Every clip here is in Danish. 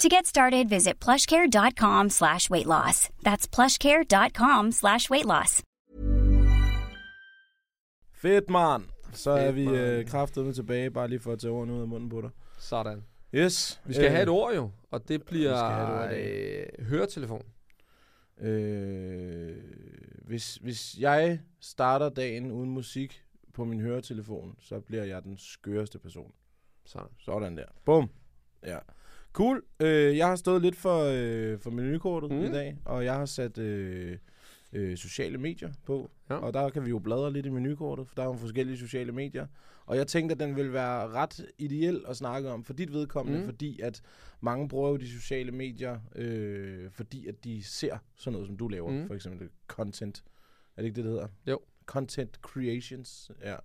To get started, visit plushcare.com slash weight loss. That's plushcare.com slash weight loss. Fedt, man. Så er Fedt, vi øh, kraftedeme tilbage, bare lige for at tage ordene ud af munden på dig. Sådan. Yes. Vi skal øh, have et ord jo, og det bliver have et ord i øh, høretelefon. Øh, hvis, hvis jeg starter dagen uden musik på min høretelefon, så bliver jeg den skøreste person. Sådan. Sådan der. Bum. Ja. Cool. Øh, jeg har stået lidt for, øh, for menukortet mm. I dag, og jeg har sat øh, øh, sociale medier på. Ja. Og der kan vi jo bladre lidt i menukortet, for der er jo forskellige sociale medier. Og jeg tænkte, at den vil være ret ideel at snakke om for dit vedkommende, mm. Fordi at mange bruger jo de sociale medier, øh, fordi at de ser sådan noget, som du laver. Mm. For eksempel content. Er det ikke det, det hedder? Jo. Content creations. Ja.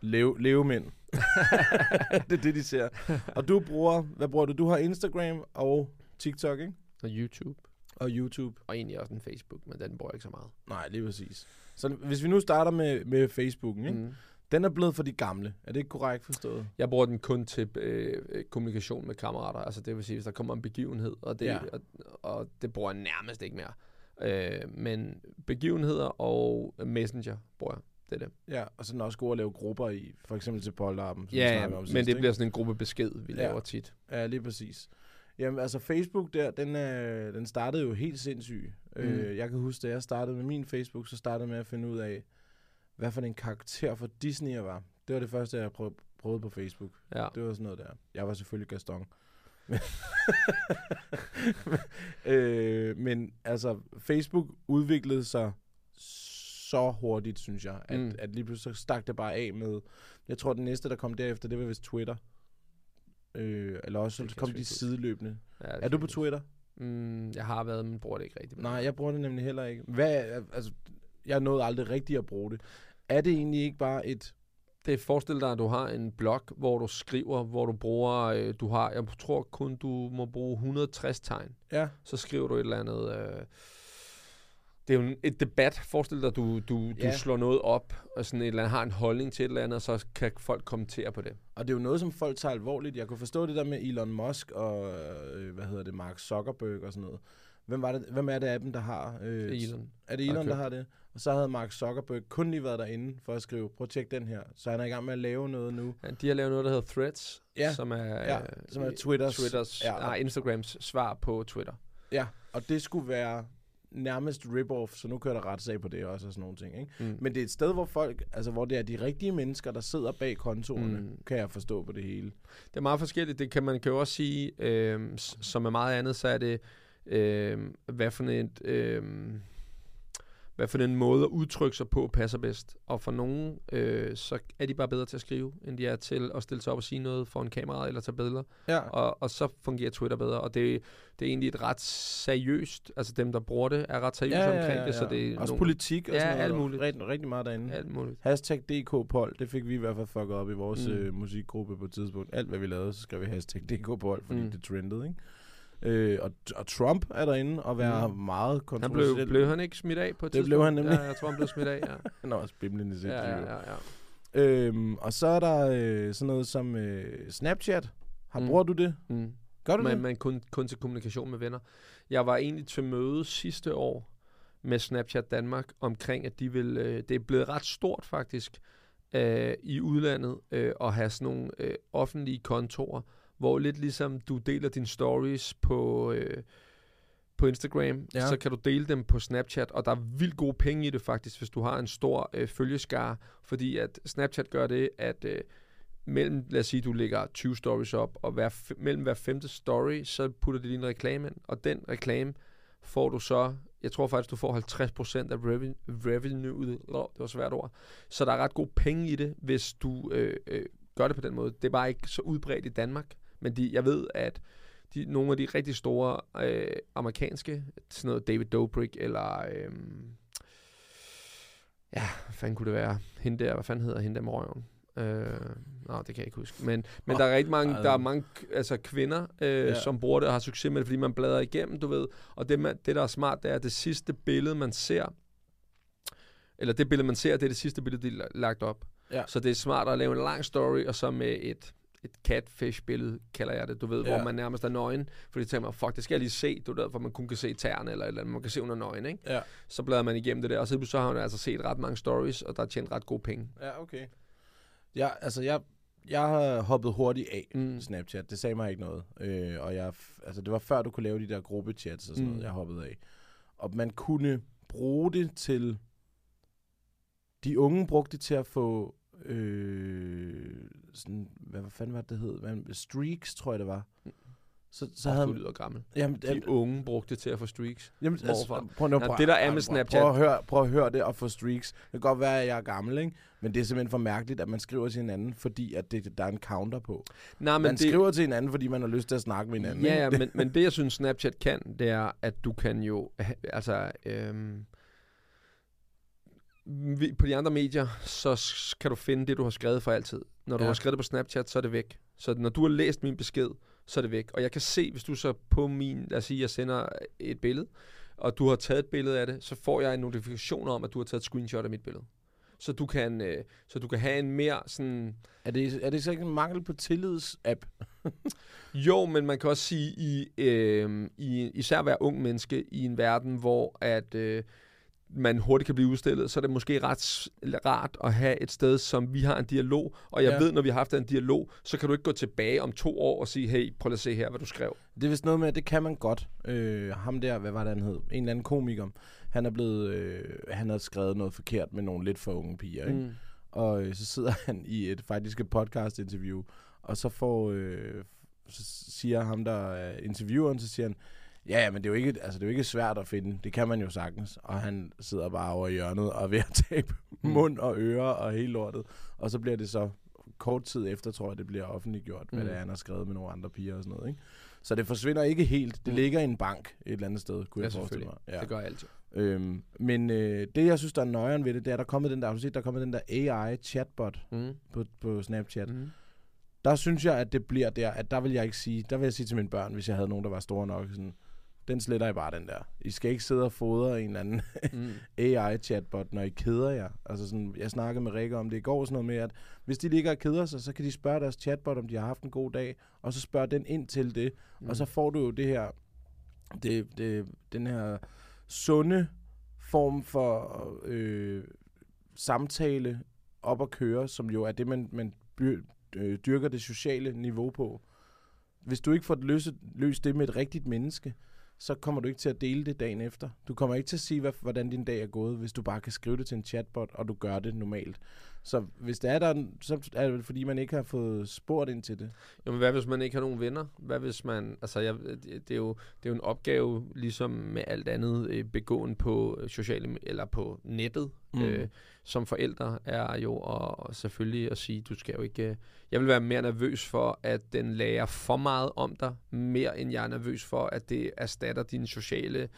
Leve, levemænd. det er det, de ser. Og du bruger, hvad bruger du? Du har Instagram og TikTok, ikke? Og YouTube. Og YouTube. Og egentlig også en Facebook, men den bruger jeg ikke så meget. Nej, lige præcis. Så hvis vi nu starter med, med Facebooken, ikke? Mm. Den er blevet for de gamle. Er det ikke korrekt forstået? Jeg bruger den kun til øh, øh, kommunikation med kammerater. Altså det vil sige, hvis der kommer en begivenhed, og det, ja. og, og det bruger jeg nærmest ikke mere. Øh, men begivenheder og Messenger bruger jeg. Det er det. Ja, og så er den også god at lave grupper i. For eksempel til polterappen, Ja, snakkede om men sidst, det ikke? bliver sådan en gruppe besked, vi Ja. laver tit. Ja, lige præcis. Jamen, altså Facebook der, den, øh, den startede jo helt sindssyg. Mm. Mm. Øh, jeg kan huske, da jeg startede med min Facebook, så startede med at finde ud af, hvad for en karakter for Disney jeg var. Det var det første, jeg prøv, prøvede på Facebook. Ja. Det var sådan noget der. Jeg var selvfølgelig Gaston. øh, men altså, Facebook udviklede sig så hurtigt, synes jeg, at, mm. At lige pludselig så stak det bare af med, jeg tror, den næste, der kom derefter, det var vist Twitter. Øh, eller også Det kom de sideløbende. ja Er du på. Twitter? Mm, jeg har været, men bruger det ikke rigtigt. Nej, jeg bruger det nemlig heller ikke. Hvad, er- altså, jeg nåede aldrig rigtigt at bruge det. Er det egentlig ikke bare et... Det forestil dig, at du har en blog, hvor du skriver, hvor du bruger, øh, du har, jeg tror kun, du må bruge 160 tegn. Ja, Så skriver du et eller andet, øh, det er jo en- et debat. Forestil dig, du, du, du Ja. slår noget op, og sådan et eller andet, har en holdning til et eller andet, og så kan folk kommentere på det. og det er jo noget, som folk tager alvorligt. Jeg kunne forstå det der med Elon Musk og, øh, hvad hedder det, Mark Zuckerberg og sådan noget. Hvem, var det, hvem er det af dem, der har... Øh, Det er Elon. Er det Elon, Okay. der har det? Og så havde Mark Zuckerberg kun lige været derinde for at skrive, prøv at tjekke den her. Så han er i gang med at lave noget nu. Ja, de har lavet noget, der hedder Threads, Ja, som er, ja, øh, som er Twitters- Twitters ja. ja. nej, Instagrams svar på Twitter. Ja, og det skulle være nærmest rip-off, så nu kører der retssag på det også og sådan nogle ting. Ikke? Mm. Men det er et sted, hvor folk, altså hvor det er de rigtige mennesker, der sidder bag kontoerne, mm. Mm. kan jeg forstå på det hele. Det er meget forskelligt. Det kan man kan jo også sige, øh, som er meget andet, så er det, øh, hvad for et... Øh, hvad for en måde at udtrykke sig på passer bedst. Og for nogen, øh, så er de bare bedre til at skrive, end de er til at stille sig op og sige noget for en kamera eller tage billeder. Ja, Og, og så fungerer Twitter bedre. Og det, det er egentlig et ret seriøst, altså dem, der bruger det, er ret seriøse omkring det. Så det er Også nogle- politik og Ja, sådan noget. alt muligt. Rigtig, rigtig meget derinde. Alt muligt. Hashtag DK-poll, det fik vi i hvert fald fucket op i vores mm. Øh, musikgruppe på et tidspunkt. Alt hvad vi lavede, så skrev vi hashtag DK-poll, fordi. Mm. det trendede, ikke? Øh, og, og Trump er derinde og være mm. Meget Han kontroversiel. blev, blev han ikke smidt af på et Det tidspunkt? blev han nemlig. Ja, jeg tror, han blev smidt af, ja. Han er også bimlende sindssyg. ja, ja, ja, ja. Øhm, og så er der øh, sådan noget som øh, Snapchat. Har, Mm. Bruger du det? Mm. Gør du men, det? men kun, kun til kommunikation med venner. Jeg var egentlig til møde sidste år med Snapchat Danmark omkring, at de vil, øh, det er blevet ret stort faktisk øh, i udlandet øh, at have sådan nogle øh, offentlige kontorer, hvor lidt ligesom du deler dine stories på, øh, på Instagram, Ja. så kan du dele dem på Snapchat, og der er vildt gode penge i det faktisk, hvis du har en stor øh, følgeskare, fordi at Snapchat gør det, at øh, mellem, lad os sige, du lægger 20 stories op, og hver, mellem hver femte story, så putter de din reklame ind, og den reklame får du så, jeg tror faktisk, du får 50% af revenue, revenue ud, det var svært ord, så der er ret gode penge i det, hvis du øh, øh, gør det på den måde. Det er bare ikke så udbredt i Danmark, men de, jeg ved, at de, nogle af de rigtig store øh, amerikanske, sådan noget David Dobrik, eller øh, ja, hvad fanden kunne det være? Hende der, hvad fanden hedder hende der med røven? Øh, nå, det kan jeg ikke huske. Men, men Åh, der er rigtig mange, der er mange altså kvinder, øh, ja. som bruger det og har succes med det, fordi man bladrer igennem, du ved. Og det, man, det der er smart, det er, at det sidste billede, man ser, eller det billede, man ser, det er det sidste billede, de er lagt op. Ja. Så det er smart at lave en lang story, og så med et, et catfish-billede, kalder jeg det, du ved, Ja. hvor man nærmest er nøgen. Fordi det tænker man, fuck, det skal jeg lige se, du ved, for man kun kan se tæerne, eller, eller man kan se under nøgen, ikke? Ja. Så bladrer man igennem det der, og så, så har man altså set ret mange stories, og der er tjent ret gode penge. Ja, okay. Ja, altså, jeg, jeg har hoppet hurtigt af Mm. Snapchat. Det sagde mig ikke noget. Øh, og jeg, altså, det var før, du kunne lave de der gruppechats og sådan Mm. noget, jeg hoppede af. Og man kunne bruge det til... De unge brugte det til at få... Øh, sådan, hvad, fanden var det, det hed? Hvad, streaks, tror jeg, det var. Så, så Så havde man... lyder gammel. Jamen, De unge brugte det til at få streaks. Jamen, altså, prøv nu, Nå, prøv, det, der er prøv- med prøv- Snapchat- Prøv at, høre, prøv at høre det og få streaks. Det kan godt være, at jeg er gammel, ikke? Men det er simpelthen for mærkeligt, at man skriver til hinanden, fordi at det, der er en counter på. Nej, Men man det, skriver til hinanden, fordi man har lyst til at snakke med hinanden. Ja, ja men, men det jeg synes Snapchat kan, det er, at du kan jo, altså, øhm, vi- på de andre medier, så kan du finde det, du har skrevet for altid. Når du Ja. har skrevet det på Snapchat, så er det væk. Så når du har læst min besked, så er det væk. Og jeg kan se, hvis du så på min, lad os sige, jeg sender et billede, og du har taget et billede af det, så får jeg en notifikation om, at du har taget et screenshot af mit billede. Så du kan, øh, så du kan have en mere sådan, Er det, er det så ikke en mangel på tillidsapp? Jo, men man kan også sige, i, øh, i især være ung menneske i en verden, hvor at øh, man hurtigt kan blive udstillet, så er det måske ret rart at have et sted, som vi har en dialog. Og jeg Ja. ved, når vi har haft en dialog, så kan du ikke gå tilbage om to år og sige, hey, prøv at se her, hvad du skrev. Det er vist noget med, at det kan man godt. Øh, ham der, hvad var det, han hed? En eller anden komiker. Han er blevet, øh, han har skrevet noget forkert med nogle lidt for unge piger, ikke? Mm. Og øh, så sidder han i et faktisk et podcast-interview, og så får, øh, så siger ham der er intervieweren, så siger han, ja, ja, men det er, jo ikke, altså, det er jo ikke svært at finde, det kan man jo sagtens. Og han sidder bare over i hjørnet og er ved at tabe Mm. mund og ører og hele lortet. Og så bliver det så kort tid efter, tror jeg, det bliver offentliggjort, hvad Mm. det er, han har skrevet med nogle andre piger og sådan noget. Ikke? Så det forsvinder ikke helt. Det Mm. ligger i en bank et eller andet sted, kunne Ja, jeg forestille mig. selvfølgelig. Det gør jeg altid. Øhm, men øh, det, jeg synes, der er nøjeren ved det, det er, at der er kommet den der, har du set, der er kommet den der AI-chatbot Mm. på, på Snapchat. Mm. Der synes jeg, at det bliver der, at der vil jeg ikke sige, der vil jeg sige til mine børn, hvis jeg havde nogen, der var store nok, sådan, den sletter I bare, den der. I skal ikke sidde og fodre en eller anden Mm. AI-chatbot, når I keder jer. Altså sådan, jeg snakkede med Rikke om det i går, sådan noget med, at hvis de ligger og keder sig, så kan de spørge deres chatbot, om de har haft en god dag, og så spørger den ind til det, mm. og så får du jo det her, det, det, den her sunde form for øh, samtale op at køre, som jo er det, man, man øh, dyrker det sociale niveau på. Hvis du ikke får løst, løst det med et rigtigt menneske, så kommer du ikke til at dele det dagen efter. Du kommer ikke til at sige, hvad, hvordan din dag er gået, hvis du bare kan skrive det til en chatbot, og du gør det normalt. Så hvis det er der, så er det fordi, man ikke har fået spurgt ind til det. Jo, men hvad hvis man ikke har nogen venner? Hvad hvis man, altså jeg, det, er jo, det er jo en opgave, ligesom med alt andet øh, begåen på øh, sociale, eller på nettet, Mm. øh, som forældre, er jo at, selvfølgelig at sige, du skal jo ikke, øh, jeg vil være mere nervøs for, at den lærer for meget om dig, mere end jeg er nervøs for, at det erstatter dine sociale, øh,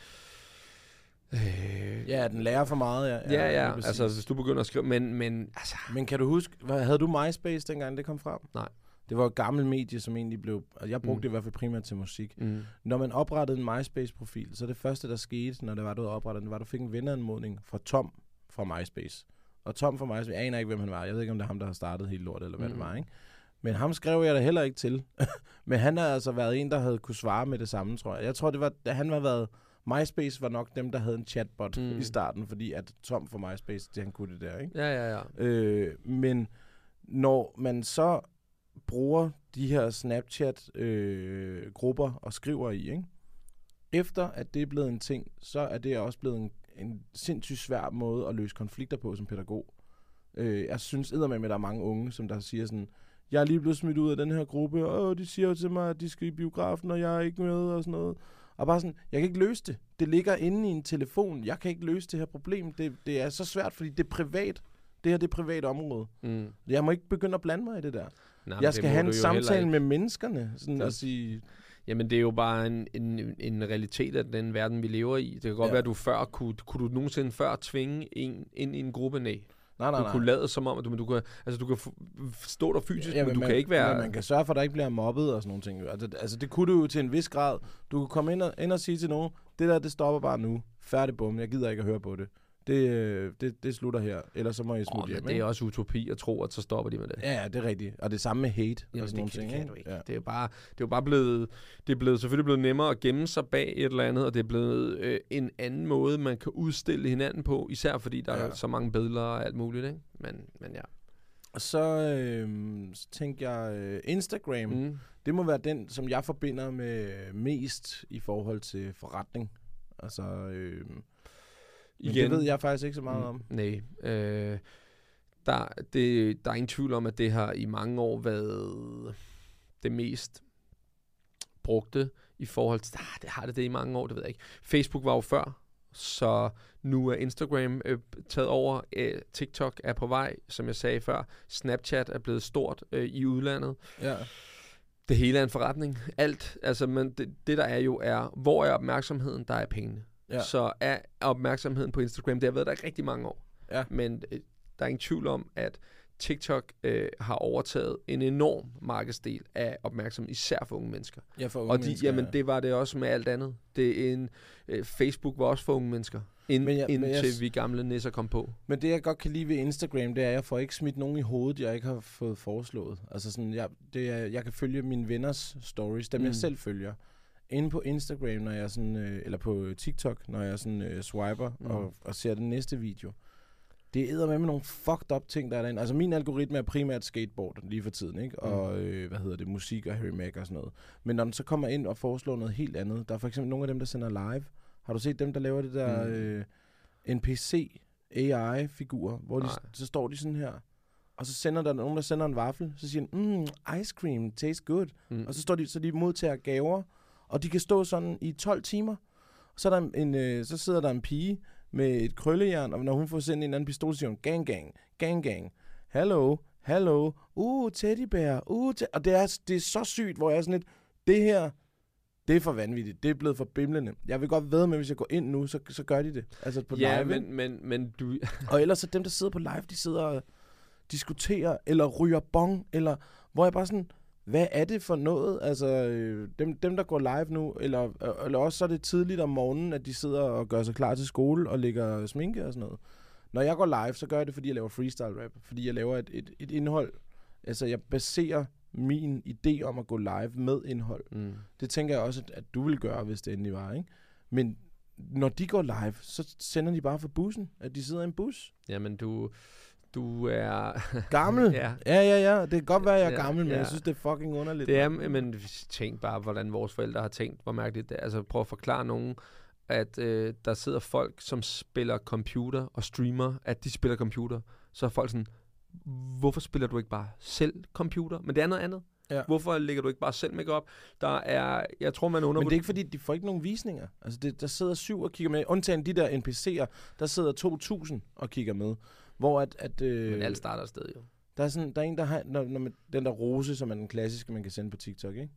Ja, den lærer for meget. Ja, ja, ja, præcis. altså hvis du begynder at skrive, men, men altså, Men kan du huske, hvad, havde du MySpace dengang det kom frem? Nej. Det var et gammelt medie, som egentlig blev... Og jeg brugte Mm. det i hvert fald primært til musik. mm, Når man oprettede en MySpace-profil, så det første, der skete, når det var, du havde oprettet den, var, at du fik en venneanmodning fra Tom fra MySpace. Og Tom fra MySpace, jeg aner ikke, hvem han var. Jeg ved ikke, om det er ham, der har startet hele lortet, eller hvad mm. det var, ikke? Men ham skrev jeg da heller ikke til. Men han har altså været en, der havde kunne svare med det samme, tror jeg. Jeg tror, det var, han var været... MySpace var nok dem, der havde en chatbot mm. I starten, fordi at Tom fra MySpace, det han kunne det der, ikke? ja, ja, ja. Øh, men når man så bruger de her Snapchat-grupper øh, og skriver i, ikke? efter at det er blevet en ting, så er det også blevet en, en sindssygt svær måde at løse konflikter på som pædagog. Øh, jeg synes eddermame, at der er mange unge, som der siger sådan, jeg er lige blevet smidt ud af den her gruppe, og de siger jo til mig, at de skal i biografen, og jeg er ikke med, og sådan noget. Og bare sådan, jeg kan ikke løse det. Det ligger inde i en telefon. Jeg kan ikke løse det her problem. Det, det er så svært, fordi det er privat. Det her det er privat område. Mm. Jeg må ikke begynde at blande mig i det der. Nej, jeg skal have en samtale med menneskerne. Sådan at sige, Jamen, det er jo bare en, en, en realitet af den verden, vi lever i. Det kan godt Ja. være, at du før kunne, kunne du nogensinde før tvinge en ind i en gruppe? Nej. Nej, nej, Du kunne lade som om, at du, men du kan, altså, du kan stå der fysisk, ja, men du man, kan ikke være... Men man kan sørge for, at der ikke bliver mobbet og sådan nogle ting. Altså, altså, det kunne du jo til en vis grad. Du kunne komme ind og, ind og sige til nogen, det der, det stopper bare nu. Færdig bum, jeg gider ikke at høre på det. Det, øh, det, det slutter her. Ellers så må I smutte men hjem. det er ikke? også utopi at tro, at så stopper de med det. Ja, det er rigtigt. Og det samme med hate Jamen, og sådan nogle det, ting. det kan du ikke. Ja. Det er jo bare, det er jo bare blevet, det er blevet, selvfølgelig blevet nemmere at gemme sig bag et eller andet, og det er blevet øh, en anden måde, man kan udstille hinanden på, især fordi der ja. Er så mange billeder og alt muligt, ikke? Men, men ja. Og så, øh, så tænker jeg, øh, Instagram. Mm. det må være den, som jeg forbinder med mest i forhold til forretning. Altså, øh, men det ved jeg faktisk ikke så meget mm. om. Nej. Øh, der, det, der er ingen tvivl om, at det har i mange år været det mest brugte i forhold til... Ah, det har det det i mange år, det ved jeg ikke. Facebook var jo før, så nu er Instagram øh, taget over. Øh, TikTok er på vej, som jeg sagde før. Snapchat er blevet stort øh, i udlandet. Ja. Det hele er en forretning. Alt, altså, men det, det der er jo er, hvor er opmærksomheden, der er pengene. Ja. Så er opmærksomheden på Instagram, det har været der i rigtig mange år. Ja. Men øh, der er ingen tvivl om, at TikTok øh, har overtaget en enorm markedsdel af opmærksomhed, især for unge mennesker. ja for unge Og de, mennesker, jamen, ja. det var det også med alt andet. Det er en, øh, Facebook var også for unge mennesker, ind, Men jeg- jeg, men jeg indtil vi gamle nisser kom på. Men det, jeg godt kan lide ved Instagram, det er, at jeg får ikke smidt nogen i hovedet, jeg ikke har fået foreslået. Altså sådan, jeg, det er, jeg kan følge mine venners stories, dem mm. jeg selv følger. Inde på Instagram, når jeg sådan, øh, eller på TikTok, når jeg sådan øh, swiper mm. Mm. og, og ser den næste video. Det æder med med nogle fucked up ting, der er derinde. Altså min algoritme er primært skateboard lige for tiden, ikke? Mm. Og øh, hvad hedder det, musik og Harry Mack og sådan noget. Men når den så kommer ind og foreslår noget helt andet, der er for eksempel nogle af dem, der sender live. Har du set dem, der laver det der Mm. øh, NPC AI-figurer, hvor de, Nej. så står de sådan her, og så sender der nogen, der sender en vaffel, så siger de, mm, ice cream, tastes good. Mm. Og så står de, så de modtager gaver, og de kan stå sådan i 12 timer. Så, er der en, øh, så sidder der en pige med et krøllejern, og når hun får sendt en eller anden pistol, så siger hun, gang, gang, gang, gang. Hello, hello, uh, teddybær, uh, te-. og det er, det er så sygt, hvor jeg er sådan lidt, det her, det er for vanvittigt, det er blevet for bimlende. Jeg vil godt ved med, hvis jeg går ind nu, så, så gør de det. Altså på Ja, live, men, men, men du... Og ellers så dem, der sidder på live, de sidder og diskuterer, eller ryger bong, eller hvor jeg bare sådan, hvad er det for noget? Altså, øh, dem, dem der går live nu, eller, øh, eller også så er det tidligt om morgenen, at de sidder og gør sig klar til skole og lægger sminke og sådan noget. Når jeg går live, så gør jeg det, fordi jeg laver freestyle rap. Fordi jeg laver et, et, et indhold. Altså, jeg baserer min idé om at gå live med indhold. Mm. Det tænker jeg også, at, at du vil gøre, hvis det endelig var, ikke? Men når de går live, så sender de bare for bussen, at de sidder i en bus. Jamen, du, du er... Gammel? ja. Ja, ja, ja. Det kan godt være, at jeg er Ja, gammel, men ja. jeg synes, det er fucking underligt. Det er, men tænk bare, hvordan vores forældre har tænkt, hvor mærkeligt det er. Altså, prøv at forklare nogen, at øh, der sidder folk, som spiller computer og streamer, at de spiller computer. Så er folk sådan, hvorfor spiller du ikke bare selv computer? Men det er noget andet. Ja. Hvorfor lægger du ikke bare selv make op? Der er, jeg tror, man under... Men det er ikke fordi, de får ikke nogen visninger. Altså, det, der sidder syv og kigger med. Undtagen de der NPC'er, der sidder 2.000 og kigger med. Hvor at, at øh, Men alt starter sted jo. der, er sådan, der er en, der har... Når, når man, den der rose, som er den klassiske, man kan sende på TikTok, ikke?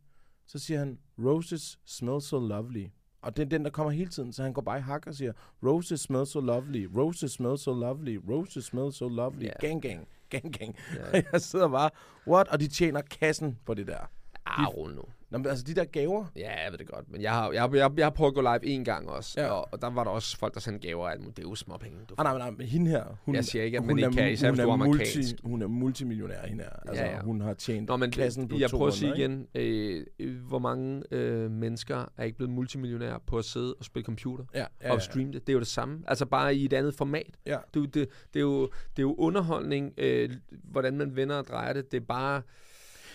Så siger han, roses smell so lovely. Og det er den, der kommer hele tiden. Så han går bare i hak og siger, roses smell so lovely, roses smell so lovely, roses smell so lovely, Ja. gang, gang, gang, gang. Ja. Og jeg sidder bare, what? Og de tjener kassen på det der. Ah, rul nu. Nå, men altså de der gaver, Ja, jeg ved det godt. Men jeg har, jeg, jeg, jeg har prøvet at gå live en gang også. Ja. Og, og, der var der også folk, der sendte gaver af. Det er jo småpenge. Du Ah, nej, nej, men hende her, hun, Jeg siger ikke, at hun man ikke er, kan, især hun du er multi, hun er multimillionær, hende her. Altså, Ja, ja. hun har tjent Nå, men kassen på jeg prøver at sige igen, øh, øh, hvor mange øh, mennesker er ikke blevet multimillionære på at sidde og spille computer ja, ja, ja. og streame det. Det er jo det samme. Altså bare i et andet format. Ja. Det, det, det, er, jo, det er jo underholdning, øh, hvordan man vender og drejer det. Det er bare...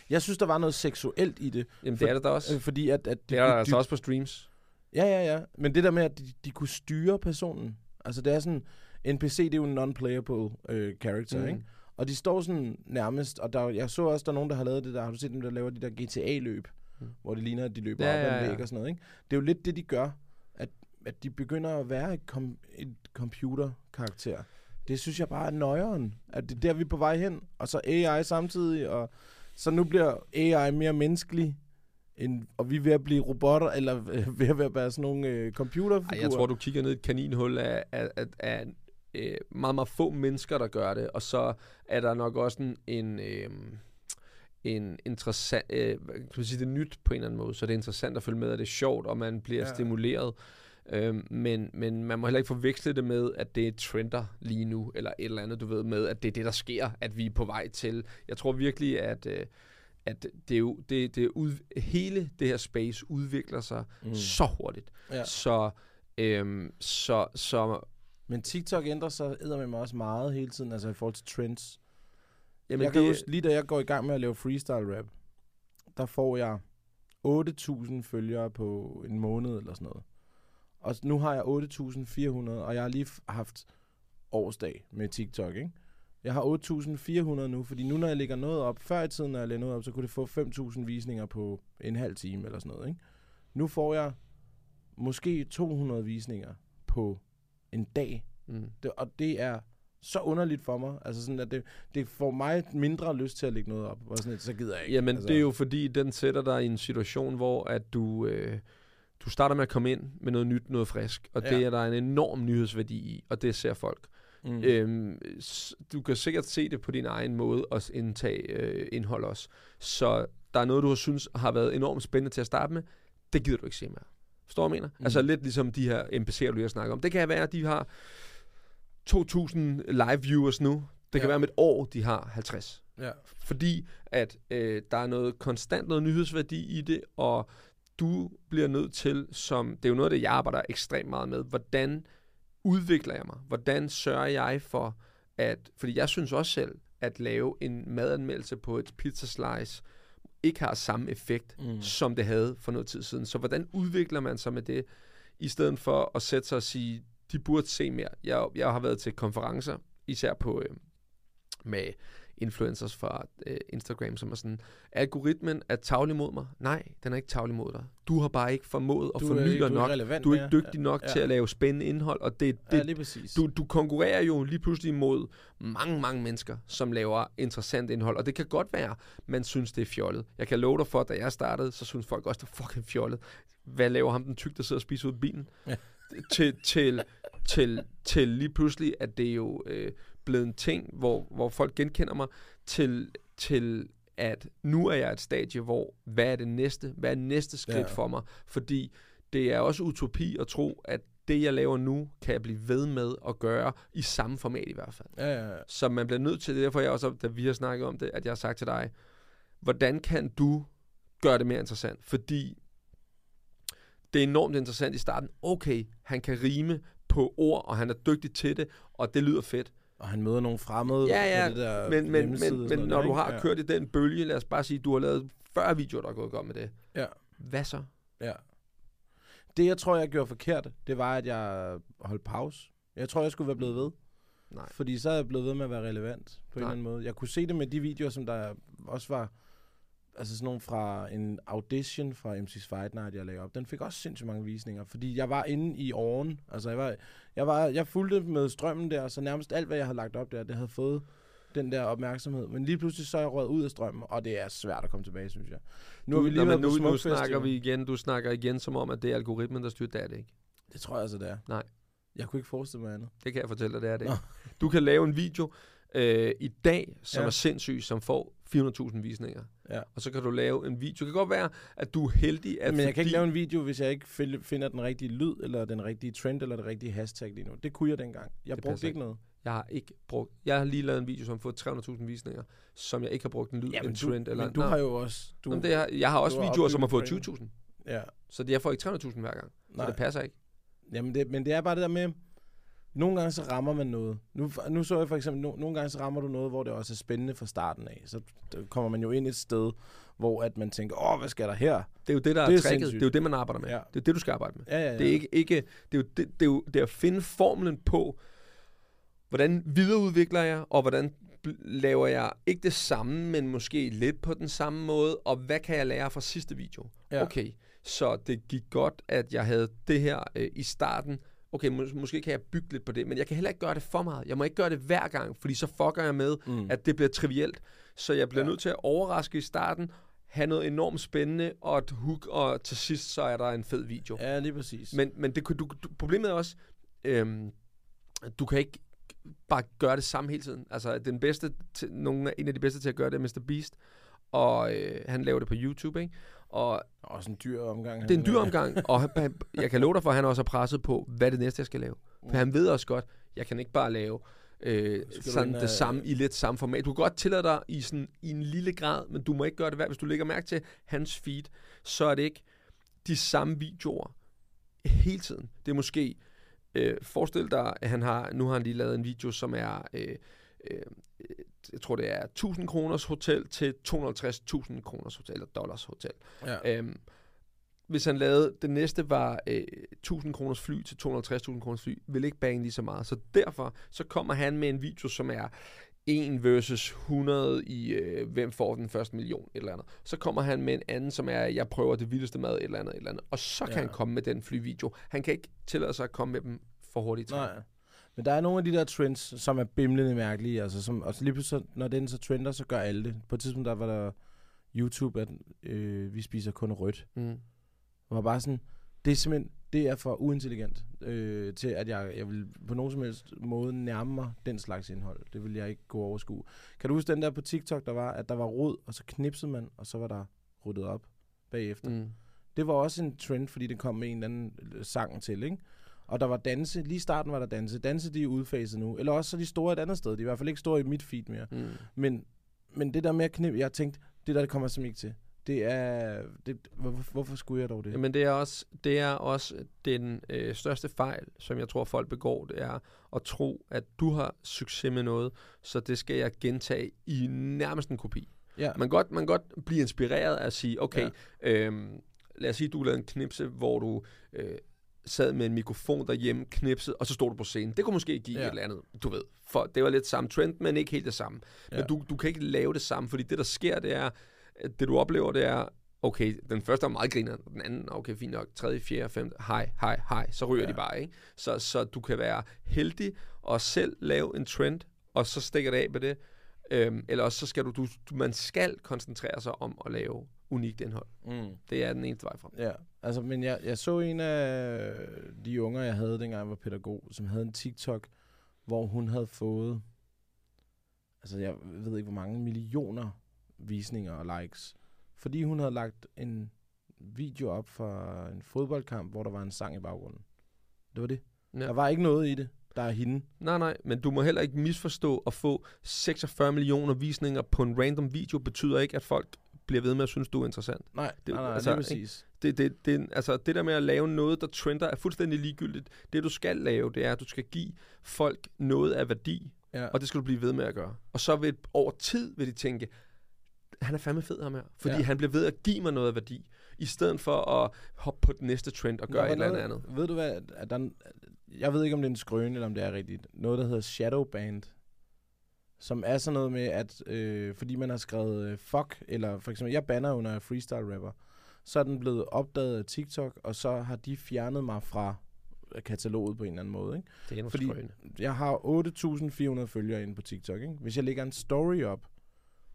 Jeg synes, der var noget seksuelt i det. Jamen, For- det er det da også. Øh, fordi at, at de, Det er der de, altså også på streams. Ja, ja, ja. Men det der med, at de, de kunne styre personen. Altså, det er sådan... NPC, det er jo en non-playable øh, character, Mm. ikke? Og de står sådan nærmest, og der, jeg så også, der er nogen, der har lavet det der, har du set dem, der laver de der GTA-løb, Mm. hvor det ligner, at de løber Ja, op ad ja, en væg og sådan noget, ikke? Det er jo lidt det, de gør, at, at de begynder at være et, kom, et computerkarakter. Det synes jeg bare er nøjeren, at det er der, vi er på vej hen, og så AI samtidig, og så nu bliver AI mere menneskelig, end, og vi er ved at blive robotter, eller øh, ved at være sådan nogle øh, computerfigurer. Ej, jeg tror, du kigger ned i et kaninhul af, af, af, af øh, meget, meget få mennesker, der gør det. Og så er der nok også en, en, øh, en interessant... Øh, kan man sige, det er nyt på en eller anden måde, så det er interessant at følge med, og det er sjovt, og man bliver. Ja. stimuleret. Øhm, men, men man må heller ikke forveksle det med, at det er trender lige nu, eller et eller andet, du ved, med, at det er det, der sker, at vi er på vej til. Jeg tror virkelig, at, øh, at det er jo, det, det ud, hele det her space udvikler sig mm. så hurtigt. Ja. Så, øhm, så, så Men TikTok ændrer sig eddermame også meget hele tiden, altså i forhold til trends. jamen, jeg kan det, huske, lige da jeg går i gang med at lave freestyle rap, der får jeg 8.000 følgere på en måned eller sådan noget. Og nu har jeg 8.400, og jeg har lige haft årsdag med TikTok, ikke? Jeg har 8.400 nu, fordi nu når jeg lægger noget op, før i tiden når jeg lægger noget op, så kunne det få 5.000 visninger på en halv time eller sådan noget, ikke? Nu får jeg måske 200 visninger på en dag, mm. det, og det er så underligt for mig. Altså sådan, at det, det får mig mindre lyst til at lægge noget op. Og sådan, så gider jeg ikke. Jamen, altså, det er jo fordi, den sætter dig i en situation, hvor at du, øh, du starter med at komme ind med noget nyt, noget frisk, og ja. det er der en enorm nyhedsværdi i, og det ser folk. Mm. Øhm, du kan sikkert se det på din egen måde at indtage øh, indhold også. Så der er noget, du har synes har været enormt spændende til at starte med. Det gider du ikke se mere. Forstår du, mener? Mm. Altså lidt ligesom de her NPC'er, du har snakket om. Det kan være, at de har 2.000 live viewers nu. Det kan Ja. være om et år, de har 50 ja. fordi at øh, der er noget konstant noget nyhedsværdi i det, og du bliver nødt til, som det er jo noget af det, jeg arbejder ekstremt meget med, hvordan udvikler jeg mig? Hvordan sørger jeg for, at, fordi jeg synes også selv, at lave en madanmeldelse på et pizza slice, ikke har samme effekt, Mm. som det havde for noget tid siden. Så hvordan udvikler man sig med det, i stedet for at sætte sig og sige, de burde se mere. Jeg, jeg har været til konferencer, især på øh, med influencers fra øh, Instagram, som er sådan, algoritmen er tavlig mod mig. Nej, den er ikke tavlig mod dig. Du har bare ikke formået at er forny dig er nok. relevant Du er ikke mere. dygtig nok Ja. til at lave spændende indhold, og det, ja, det, lige præcis. du, du konkurrerer jo lige pludselig mod mange, mange mennesker, som laver interessant indhold. Og det kan godt være, man synes, det er fjollet. Jeg kan love dig for, at da jeg startede, så synes folk også, det er fucking fjollet. Hvad laver ham den tyk, der sidder og spiser ud af bilen? Ja. til, til, til, til lige pludselig, at det er jo øh, blevet en ting, hvor, hvor folk genkender mig, til, til at nu er jeg et stadie, hvor hvad er det næste? Hvad er næste skridt Ja. for mig? Fordi det er også utopi at tro, at det, jeg laver nu, kan jeg blive ved med at gøre i samme format i hvert fald. Ja, ja, ja. Så man bliver nødt til, det er derfor jeg også, da vi har snakket om det, at jeg har sagt til dig, hvordan kan du gøre det mere interessant? Fordi det er enormt interessant i starten. Okay, han kan rime på ord, og han er dygtig til det, og det lyder fedt. Og han møder nogle fremmede Ja, ja, på det der Men, men, men, men når noget, du har ja. kørt i den bølge, lad os bare sige, du har lavet 40 videoer, der er gået godt med det. Ja. Hvad så? Ja. Det, jeg tror, jeg gjorde forkert, det var, at jeg holdt pause. Jeg tror, jeg skulle være blevet ved. Nej. Fordi så er jeg blevet ved med at være relevant på en Nej. eller anden måde. Jeg kunne se det med de videoer, som der også var... Altså sådan nogle fra en audition fra MC's Fight Night, jeg lagde op. Den fik også sindssygt mange visninger, fordi jeg var inde i åren. Altså jeg var, jeg var, jeg fulgte med strømmen der, så nærmest alt, hvad jeg havde lagt op der, det havde fået den der opmærksomhed. Men lige pludselig så er jeg røget ud af strømmen, og det er svært at komme tilbage, synes jeg. Nu har vi lige været nu, nu snakker vi igen, du snakker igen som om, at det er algoritmen, der styrer det, er det ikke? Det tror jeg altså, det er. Nej. Jeg kunne ikke forestille mig andet. Det kan jeg fortælle dig, det er det Nå. Du kan lave en video øh, i dag, som Ja. er sindssyg, som får 400.000 visninger. Ja. Og så kan du lave en video. Det kan godt være, at du er heldig, at Men jeg kan ikke lave en video, hvis jeg ikke finder den rigtige lyd, eller den rigtige trend, eller det rigtige hashtag lige nu. Det kunne jeg dengang. Jeg Det brugte ikke noget. Jeg har ikke brugt... Jeg har lige lavet en video, som har fået 300.000 visninger, som jeg ikke har brugt en lyd, Ja, en du, trend eller... men du Nå, har jo også... Du, Jamen, det har, jeg har også har videoer, som har fået opbygget 20.000. ja, Så jeg får ikke 300.000 hver gang. Så nej. det passer ikke. Jamen det, men det er bare det der med... Nogle gange så rammer man noget. Nu, nu så jeg for eksempel, no, nogle gange så rammer du noget, hvor det også er spændende fra starten af. Så kommer man jo ind et sted, hvor at man tænker, åh, hvad skal der her? Det er jo det, der Det er, er tricket. Det er jo det, man arbejder med. Ja. Det er det, du skal arbejde med. Ja, ja, ja. Det er ikke, ikke det, er jo, det, det, er jo, det er at finde formlen på, hvordan videreudvikler jeg, og hvordan laver jeg ikke det samme, men måske lidt på den samme måde, og hvad kan jeg lære fra sidste video? Ja. Okay, så det gik godt, at jeg havde det her øh, i starten. Okay, mås- måske kan jeg bygge lidt på det, men jeg kan heller ikke gøre det for meget. Jeg må ikke gøre det hver gang, fordi så fucker jeg med, mm. at det bliver trivielt. Så jeg bliver ja. Nødt til at overraske i starten, have noget enormt spændende, og et hook, og til sidst så er der en fed video. Ja, lige præcis. Men, men det, du, du, problemet er også, øhm, du kan ikke bare gøre det samme hele tiden. Altså, den bedste, til, nogen, en af de bedste til at gøre det er Mr. Beast, og øh, han laver det på YouTube, ikke? Og Også en dyr omgang. det er en dyr omgang, og han, jeg kan love dig for, at han også er presset på, hvad det næste, jeg skal lave. For han ved også godt, jeg kan ikke bare lave øh, sådan det samme i lidt samme format. Du kan godt tillade dig i, sådan, i en lille grad, men du må ikke gøre det hver. Hvis du lægger mærke til hans feed, så er det ikke de samme videoer hele tiden. Det er måske, øh, forestil dig, at han har, nu har han lige lavet en video, som er, øh, øh, jeg tror det er 1000 kroners hotel til 250.000 kroners hotel, eller dollars hotel. Ja. Øhm, hvis han lavede, det næste var øh, 1000 kroners fly til 250.000 kroners fly, vil ikke bange lige så meget. Så derfor, så kommer han med en video, som er 1 versus 100 i, øh, hvem får den første million, et eller andet. Så kommer han med en anden, som er, jeg prøver det vildeste mad, et eller andet, et eller andet. Og så kan Ja. han komme med den flyvideo. Han kan ikke tillade sig at komme med dem for hurtigt. Nej. Men der er nogle af de der trends, som er bimlende mærkelige. Altså, som, og lige pludselig, så- når den så trender, så gør alle det. På et tidspunkt, der var der YouTube, at øh, vi spiser kun rødt. Mm. Det var bare sådan, det er simpelthen, det er for uintelligent øh, til, at jeg, jeg vil på nogen som helst måde nærme mig den slags indhold. Det vil jeg ikke gå overskue. Kan du huske den der på TikTok, der var, at der var rod, og så knipsede man, og så var der ryddet op bagefter. Mm. Det var også en trend, fordi det kom med en eller anden øh, sang til, ikke? Og der var danse. Lige i starten var der danse. Danse, de er udfaset nu. Eller også så de store et andet sted. De er i hvert fald ikke store i mit feed mere. Mm. Men, men det der med at knippe, jeg tænkte, det der, det kommer jeg simpelthen ikke til. Det er... Det, hvorfor, hvorfor skulle jeg dog det? Jamen det er også, det er også den øh, største fejl, som jeg tror folk begår, det er at tro, at du har succes med noget, så det skal jeg gentage i nærmest en kopi. ja. Man godt, man kan godt blive inspireret af at sige, okay, ja. øhm, lad os sige, du lavede en knipse, hvor du øh, sad med en mikrofon derhjemme, knipset, og så stod du på scenen. Det kunne måske give Ja. et eller andet, du ved. For det var lidt samme trend, men ikke helt det samme. Ja. Men du, du kan ikke lave det samme, fordi det, der sker, det er, det du oplever, det er, okay, den første er meget griner, den anden, okay, fint nok, tredje, fjerde, femte, hej, hej, hej, så ryger Ja. de bare, ikke? Så, så du kan være heldig og selv lave en trend, og så stikker det af med det, øhm, eller også så skal du, du, man skal koncentrere sig om at lave unikt indhold. Mm. Det er den eneste vej frem. Ja, altså, men jeg, jeg så en af de unger, jeg havde, dengang jeg var pædagog, som havde en TikTok, hvor hun havde fået, altså jeg ved ikke, hvor mange millioner visninger og likes, fordi hun havde lagt en video op for en fodboldkamp, hvor der var en sang i baggrunden. Det var det. Ja. Der var ikke noget i det, der er hende. Nej, nej, men du må heller ikke misforstå at få 46 millioner visninger på en random video, betyder ikke, at folk bliver ved med at synes, du er interessant. Nej, Det- nej, nej, altså, lige præcis. Det, det, det, altså, det der med at lave noget, der trender, er fuldstændig ligegyldigt. Det, du skal lave, det er, at du skal give folk noget af værdi, Ja. og det skal du blive ved med at gøre. Og så vil over tid vil de tænke, han er fandme fed ham her, fordi Ja. han bliver ved at give mig noget af værdi, i stedet for at hoppe på den næste trend og gøre Der et eller andet. Ved du hvad, at der, er jeg ved ikke, om det er en skrøne, eller om det er rigtigt. Noget, der hedder Shadow Band. Som er sådan noget med, at øh, fordi man har skrevet øh, fuck, eller for eksempel, jeg banner jo, når jeg er freestyle rapper, så er den blevet opdaget af TikTok, og så har de fjernet mig fra kataloget på en eller anden måde. Ikke? Det er en Fordi- skrøne. Jeg har 8.400 følgere inde på TikTok. Ikke? Hvis jeg lægger en story op,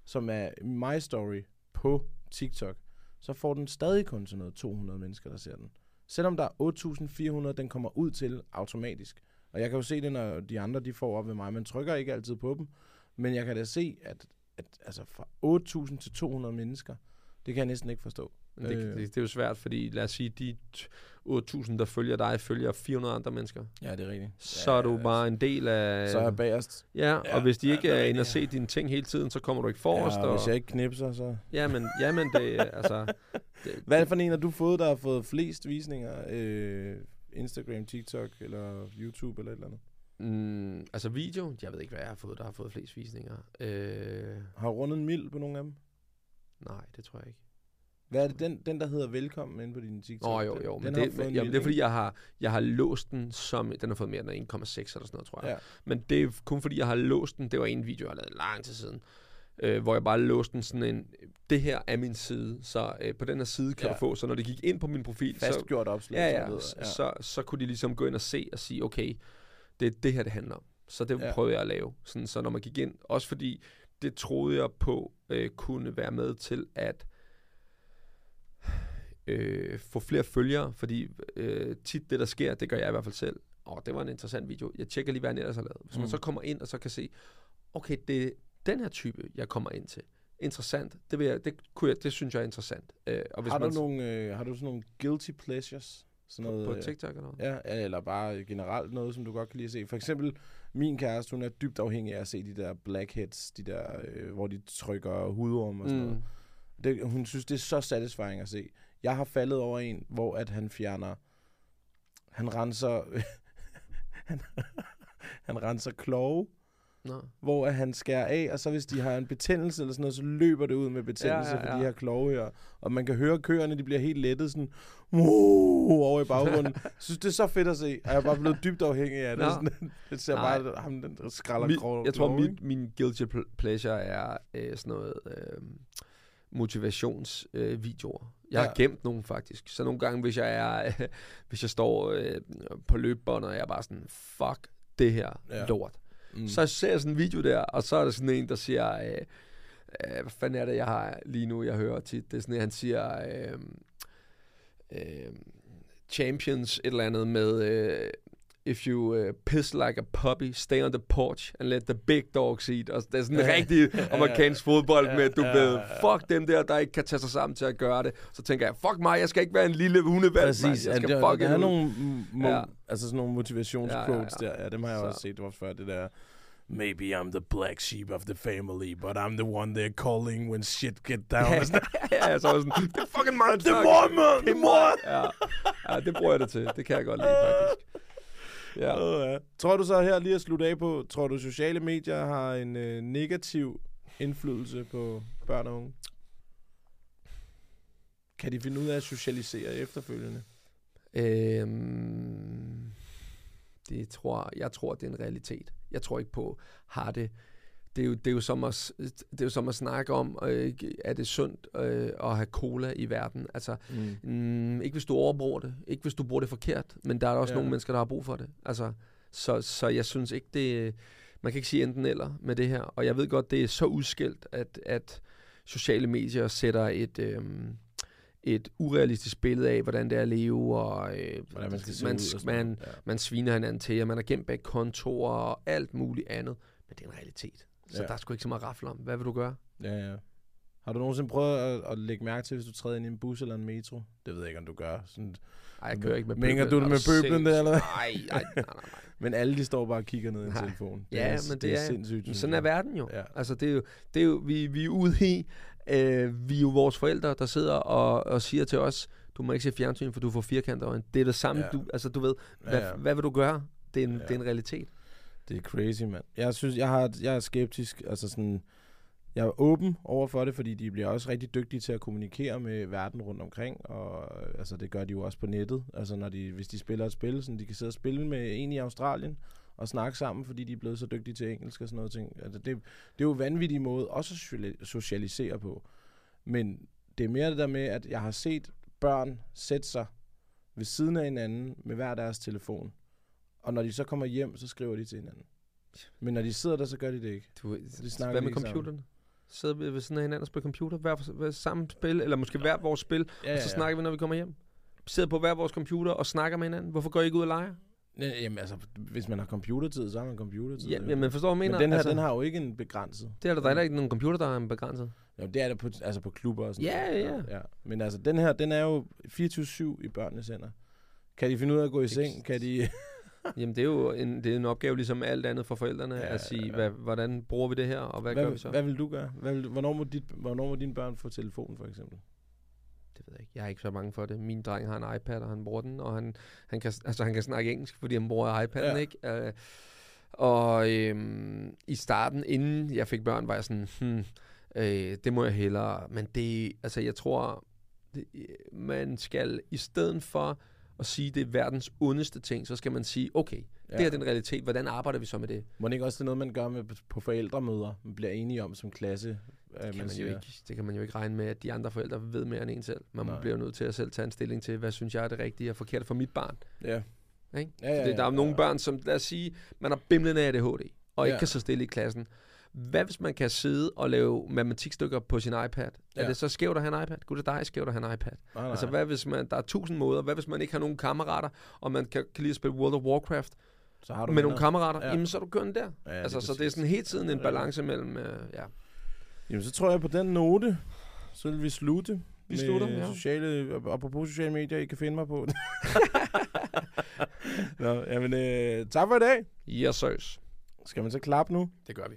som er my story på TikTok, så får den stadig kun sådan noget 200 mennesker, der ser den. Selvom der er 8.400, den kommer ud til automatisk. Og jeg kan jo se det, når de andre de får op ved mig. Man trykker ikke altid på dem. Men jeg kan da se, at, at altså fra 8.000 til 200 mennesker, det kan jeg næsten ikke forstå. Men det, Øh. det, det er jo svært, fordi lad os sige, de t- 8.000, der følger dig, følger 400 andre mennesker. Ja, det er rigtigt. Så er du bare en del af... Så er jeg bagerst. Ja, Ja, og hvis de ja, ikke det er inde og se dine ting hele tiden, så kommer du ikke forrest. Ja, og, og hvis jeg ikke knipser, så... Jamen, jamen det, altså... Det, Hvad er for en, har du fået, der har fået flest visninger? Øh, Instagram, TikTok eller YouTube eller et eller andet? Mm, altså video, jeg ved ikke, hvad jeg har fået, der har fået flest visninger. Øh, Har du rundet en mild på nogle af dem? nej, det tror jeg ikke. Hvad er det, den, den der hedder velkommen inde på din TikTok? Åh, jo, den, jo, men, den det, har fået en jamen, mild, det er fordi, jeg har, jeg har låst den som, den har fået mere end 1,6 eller sådan noget, tror jeg. Ja. Men det er kun fordi, jeg har låst den, det var en video, jeg har lavet lang tid siden, øh, hvor jeg bare låste den sådan en, det her er min side, så øh, på den her side kan Ja. du få, så når det gik ind på min profil, så, Fastgjort opslag. ja, ja, så, så, så kunne de ligesom gå ind og se og sige, okay, det er det her, det handler om. Så det Ja. prøvede jeg at lave. Sådan, så når man gik ind, også fordi det troede jeg på øh, kunne være med til at øh, få flere følgere, fordi øh, tit det, der sker, det gør jeg i hvert fald selv. Og det var en interessant video. Jeg tjekker lige, hvad han ellers har lavet. Hvis man Mm. så kommer ind og så kan se, okay, det er den her type, jeg kommer ind til. Interessant. Det, vil jeg, det, kunne jeg, det synes jeg er interessant. Øh, og hvis Har, du man nogle, øh, har du sådan nogle guilty pleasures? Sådan noget, på øh, TikTok eller noget? Ja, eller bare generelt noget, som du godt kan lide at se. For eksempel, min kæreste, hun er dybt afhængig af at se de der blackheads, de der, øh, hvor de trykker hudorm og sådan mm. noget. Det, hun synes, det er så satisfying at se. Jeg har faldet over en, hvor at han fjerner, han renser, han, han renser klove, Nå. hvor at han skærer af, og så hvis de har en betændelse eller sådan noget, så løber det ud med betændelse Ja, ja, for ja. de her klove her. Og man kan høre køerne, de bliver helt lettet sådan, over i baggrunden. Jeg synes, det er så fedt at se, og jeg er bare blevet dybt afhængig af det. Nå. Sådan, det ser Nej. bare, ham den der skralder Mi, klove. jeg tror, klove, min, min guilty pl- pleasure er øh, sådan noget øh, motivationsvideoer. Øh, videoer. jeg Ja. har gemt nogle faktisk. Så nogle gange, hvis jeg er, øh, hvis jeg står øh, på løbebåndet, og jeg er bare sådan, fuck det her ja. lort. Mm. Så ser jeg sådan en video der, og så er der sådan en, der siger, øh, øh, hvad fanden er det, jeg har lige nu, jeg hører tit. Det er sådan en, han siger, øh, øh, champions et eller andet med, øh, if you uh, piss like a puppy, stay on the porch and let the big dogs eat. Og det er sådan en Ja. rigtig amerikansk fodbold Ja, med, du ja, ved, ja. fuck dem der, der ikke kan tage sig sammen til at gøre det. Så tænker jeg, fuck mig, jeg skal ikke være en lille hundevalg. Præcis, Jeg ja, skal der, fucking der er nogle, Ja. altså sådan nogle motivationsquotes Ja, ja, ja. der. Ja, dem har jeg Så. også set. Det var før det der, Maybe I'm the black sheep of the family, but I'm the one they're calling when shit get down. Ja, ja, ja, så jeg sådan, det er fucking mig, det er mig, man! Det er! Ja. ja, det bruger jeg det til. Det kan jeg godt lide, faktisk. Ja. Tror du så her lige at slutte af på, tror du sociale medier har en øh, negativ indflydelse på børn og unge? Kan de finde ud af at socialisere efterfølgende? Øhm, det tror, jeg tror, det er en realitet. Jeg tror ikke på, har det. Det er jo, det er jo, som, at, det er jo som at snakke om, øh, er det sundt øh, at have cola i verden? Altså, Mm. mm, ikke hvis du overbruger det. Ikke hvis du bruger det forkert. Men der er også Ja. nogle mennesker, der har brug for det. Altså, så, så jeg synes ikke, det... Man kan ikke sige enten eller med det her. Og jeg ved godt, det er så udskilt, at, at sociale medier sætter et... øhm, et urealistisk billede af, hvordan det er at leve, og øh, Hvordan man skal man, ud og man. Ja. man sviner hinanden til, og man har gemt bag kontorer og alt muligt andet. Men det er en realitet. Så Ja. der er sgu ikke så meget rafle om. Hvad vil du gøre? Ja, ja. Har du nogensinde prøvet at, at lægge mærke til, hvis du træder ind i en bus eller en metro? Det ved jeg ikke, om du gør. Sådan, Ej, jeg kører ikke med Mænger pøblen. du det Er med pøblen der, eller? Nej, nej, nej, men alle de står bare og kigger ned i en telefon. Ja, men det er er- sindssygt. Men sådan er verden jo. Ja. Altså, det er jo, det er jo vi, vi er ude i, øh, vi er jo vores forældre, der sidder og, og siger til os, du må ikke se fjernsyn, for du får firkanter øjne. Det er det samme, Ja. du, altså du ved, hvad, Ja, ja. hvad vil du gøre? Det er en, ja. det er en realitet. Det er crazy, mand. Jeg synes, jeg, har, jeg er skeptisk. Altså sådan, jeg er åben over for det, fordi de bliver også rigtig dygtige til at kommunikere med verden rundt omkring, og altså, det gør de jo også på nettet. Altså, når de, hvis de spiller et spil, sådan, de kan sidde og spille med en i Australien, og snakke sammen, fordi de er blevet så dygtige til engelsk og sådan noget ting. Altså, det, det er jo en vanvittig måde også at socialisere på. Men det er mere det der med, at jeg har set børn sætte sig ved siden af hinanden med hver deres telefon. Og når de så kommer hjem, så skriver de til hinanden. Men når de sidder der, så gør de det ikke. Du, snakker hvad med computerne? Sidder vi ved siden af hinanden og spiller computer? Hver, for- hver samme spil, eller måske hver vores spil, Ja, og så snakker vi, når vi kommer hjem. Sidder på hver vores computer og snakker med hinanden. Hvorfor går I ikke ud og leger? Ja, jamen altså, hvis man har computertid, så har man computertid. Ja, ja, men forstår du, hvad jeg men mener? den her, altså, den har jo ikke en begrænset. Det er der, der er ikke nogen computer, der er begrænset. Jo, det er der på, altså på klubber og sådan Ja, noget. ja. ja. Men altså, den her, den er jo 24-7 i børnenes hænder. Kan de finde ud af at gå i seng? Kan de... Jamen, det er jo en, det er en opgave, ligesom alt andet for forældrene, Ja, at sige, ja. hvad, hvordan bruger vi det her, og hvad, hvad gør vi så? hvad, vil du gøre? Hvad vil, hvornår, må dit, hvornår må dine børn få telefon, for eksempel? Det ved jeg ikke. Jeg er ikke så bange for det. Min dreng har en iPad, og han bruger den, og han, han, kan, altså, han kan snakke engelsk, fordi han bruger iPad'en, Ja. ikke? Uh, Og øhm, i starten, inden jeg fik børn, var jeg sådan, hmm, øh, det må jeg hellere. Men det, altså jeg tror, det, man skal i stedet for at sige, det er verdens ondeste ting, så skal man sige, okay, ja. det er den realitet, hvordan arbejder vi så med det? Må det ikke også det noget, man gør med, på forældremøder? Man bliver enige om som klasse? Øh, Det kan, man man jo ikke, det kan man jo ikke regne med, at de andre forældre ved mere end en selv. Man Nej. bliver nødt til at selv tage en stilling til, hvad synes jeg er det rigtige og forkerte for mit barn. Ja. Ikke? Ja, ja, Fordi der er ja, nogle ja. børn, som lad os sige, man har bimlende ADHD, og ikke Ja. kan så stille i klassen. Hvad hvis man kan sidde og lave matematikstykker på sin iPad? Er Ja. det så skævt at have en iPad? Gud, det er dig skævt at have en iPad. Nej, nej. Altså, hvad hvis man, der er tusind måder. Hvad hvis man ikke har nogen kammerater, og man kan, kan lide at spille World of Warcraft så har med venner. nogle kammerater? Ja. Ja. Jamen, så er du kørt der. Ja, altså, lige så det er sådan hele tiden en Ja. balance mellem, øh, ja. Jamen, så tror jeg på den note, så vil vi slutte. Vi med slutter, ja. Sociale, apropos sociale medier, I kan finde mig på. Nå, jamen, øh, tak for i dag. Yes, sirs. Skal man så klappe nu? Det gør vi.